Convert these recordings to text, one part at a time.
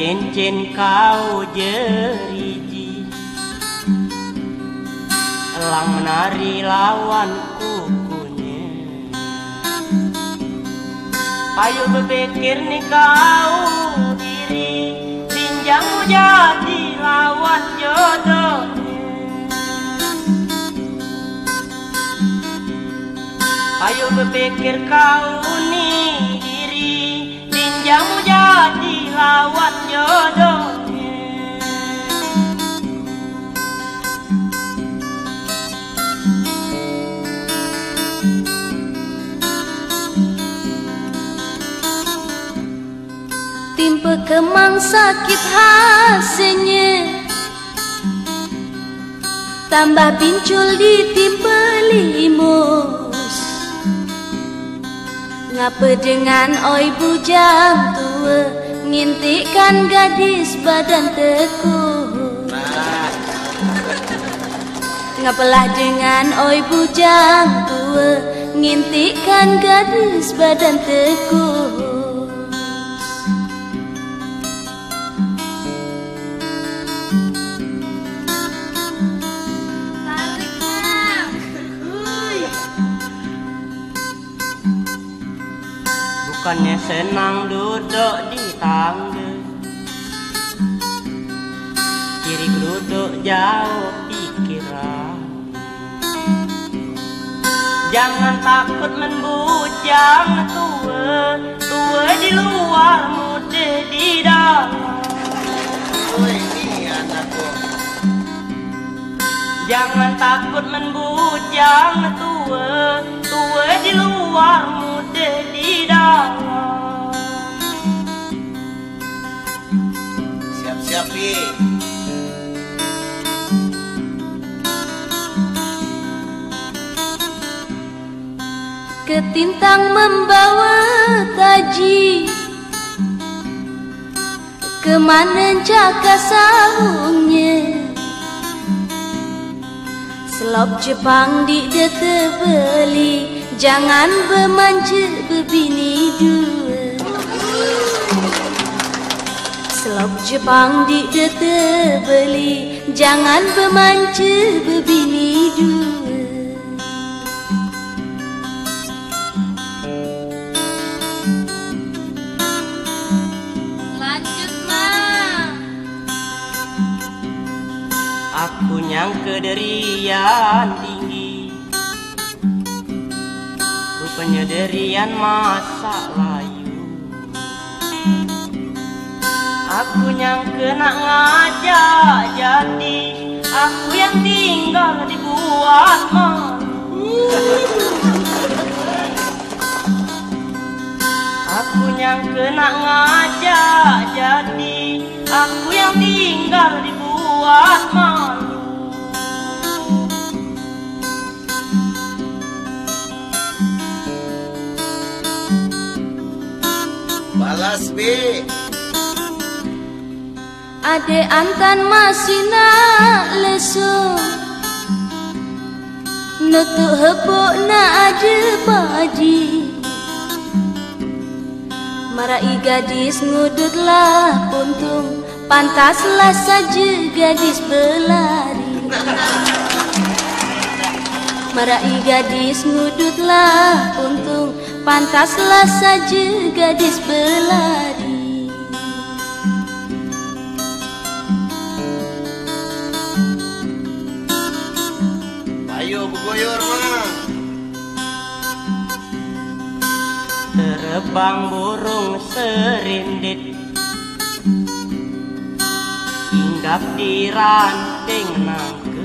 Becincin kau jeriji. Elang menari lawan kukunya. Ayo berpikir nih kau diri. Pinjammu jadi lawan jodohnya Ayo berpikir kau nih lawan kemang sakit hasilnya. Tambah pincul di timpe limus. Ngapa dengan oi bujang tua Ngintikan gadis badan teguh. Ngapalah dengan oi bujang tua Ngintikan gadis badan teguh. Bukannya senang duduk di tangga Kiri duduk jauh pikiran. Jangan takut membujang tua Tua di luar muda di dalam. Woi, ini anakku. Jangan takut membujang tua Tua di luar muda di dalam Ketintang membawa taji. Kemana jaka sahungnya Selop Jepang di dete beli Jangan bermanja berbini dua Selop Jepang di dete beli Jangan bermanja berbini dua. Lanjut mah Aku nyangka derian tinggi. Rupanya derian masa layu Aku nyangka nak ngajak jadi Aku yang tinggal dibuat malu Aku nyangka nak ngajak jadi Aku yang tinggal dibuat malu Balas, Pi. Ade antan masih nak lesu Nutuk hepuk nak ada baji. Marai gadis ngudutlah puntung. Pantaslah saja gadis berlari. Marai gadis ngudutlah puntung. Pantaslah saja gadis berlari Bergoyor, mah. Terbang burung serindit Hinggap di ranting nangke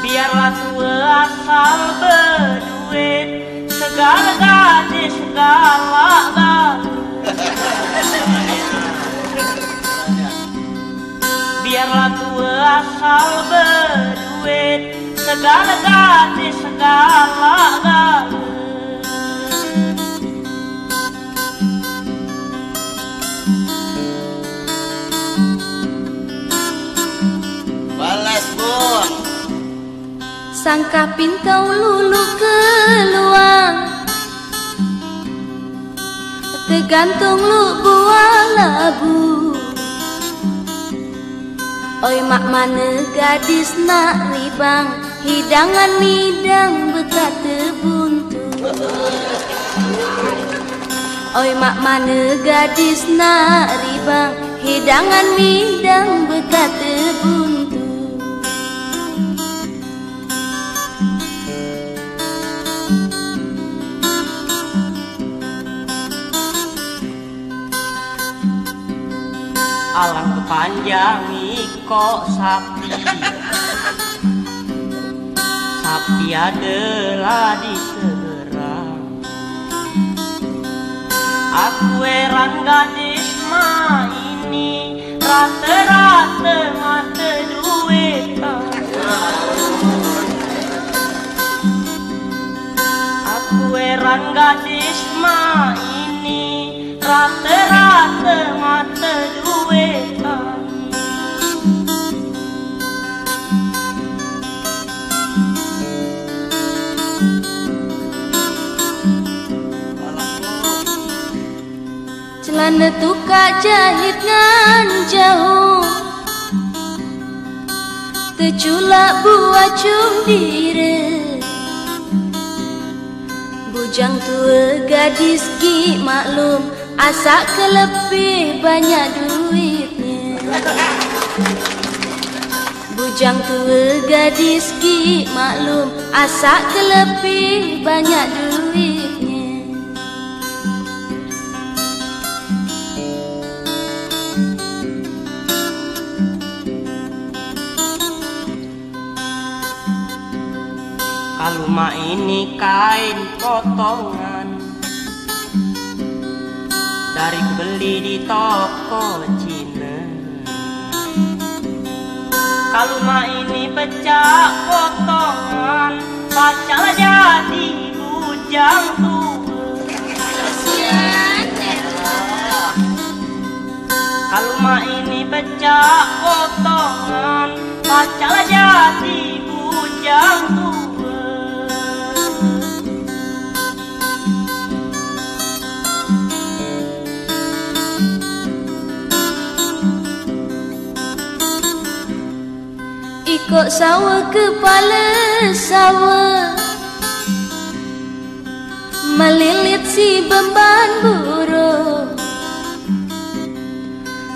Biarlah tua asal berduit Segala gadis segala Biarlah tua asal berduit Segala gadis segala galuh Balas, Bun. Sangka pintau lulu keluang. Tergantung lu buah labu Oi mak mana gadis nak ribang? Hidangan midang bekat terbuntu. Oi mak mana gadis nak ribang? Hidangan midang bekat terbuntu alang kepanjang iko sapi. Sapi adalah di seberang aku erang gadis ma ini rata-rata mata duit aku erang gadis ma Celana tukak jahit ngan jauh? Terculak buat cum diri Bujang tua gadis ki maklum Asak kelebih banyak duitnya. Bujang tua gadis ki maklum Asak kelebih banyak duitnya Kalau mak ini kain potongan. Dari beli di toko Cina. Kalau mak ini pecah potongan Pacar jadi bujang tua Kalau mak ini pecah potongan Pacar jadi bujang tua Ikut sawah kepala sawah Melilit si beban burung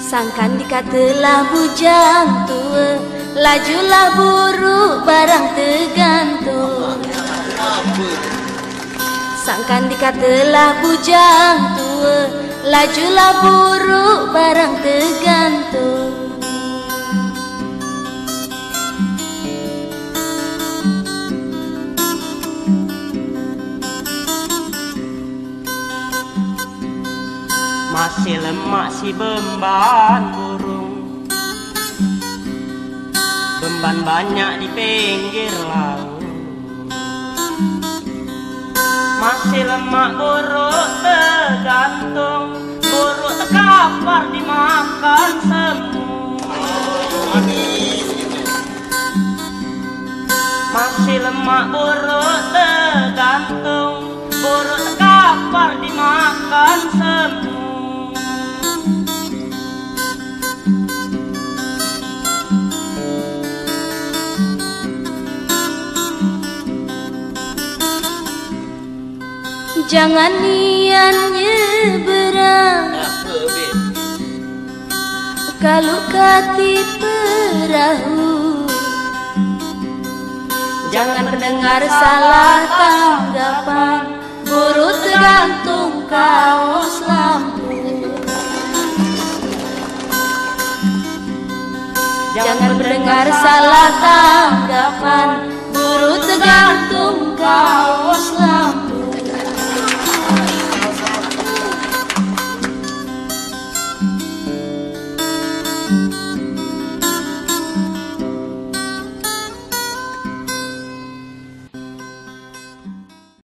Sangkan dikatalah bujang tua Lajulah buruk barang tergantung. Sangkan dikatalah bujang tua Lajulah buruk barang tergantung Masih lemak si beban burung. Beban banyak di pinggir laut. Masih lemak buruk tergantung. Buruk terkapar dimakan semua. Masih lemak buruk tergantung. Buruk terkapar dimakan semua Jangan nian nyeberang Be? Kalau kati perahu. Jangan mendengar salah tanggapan. Buru tergantung kaos lampu. Jangan mendengar salah tanggapan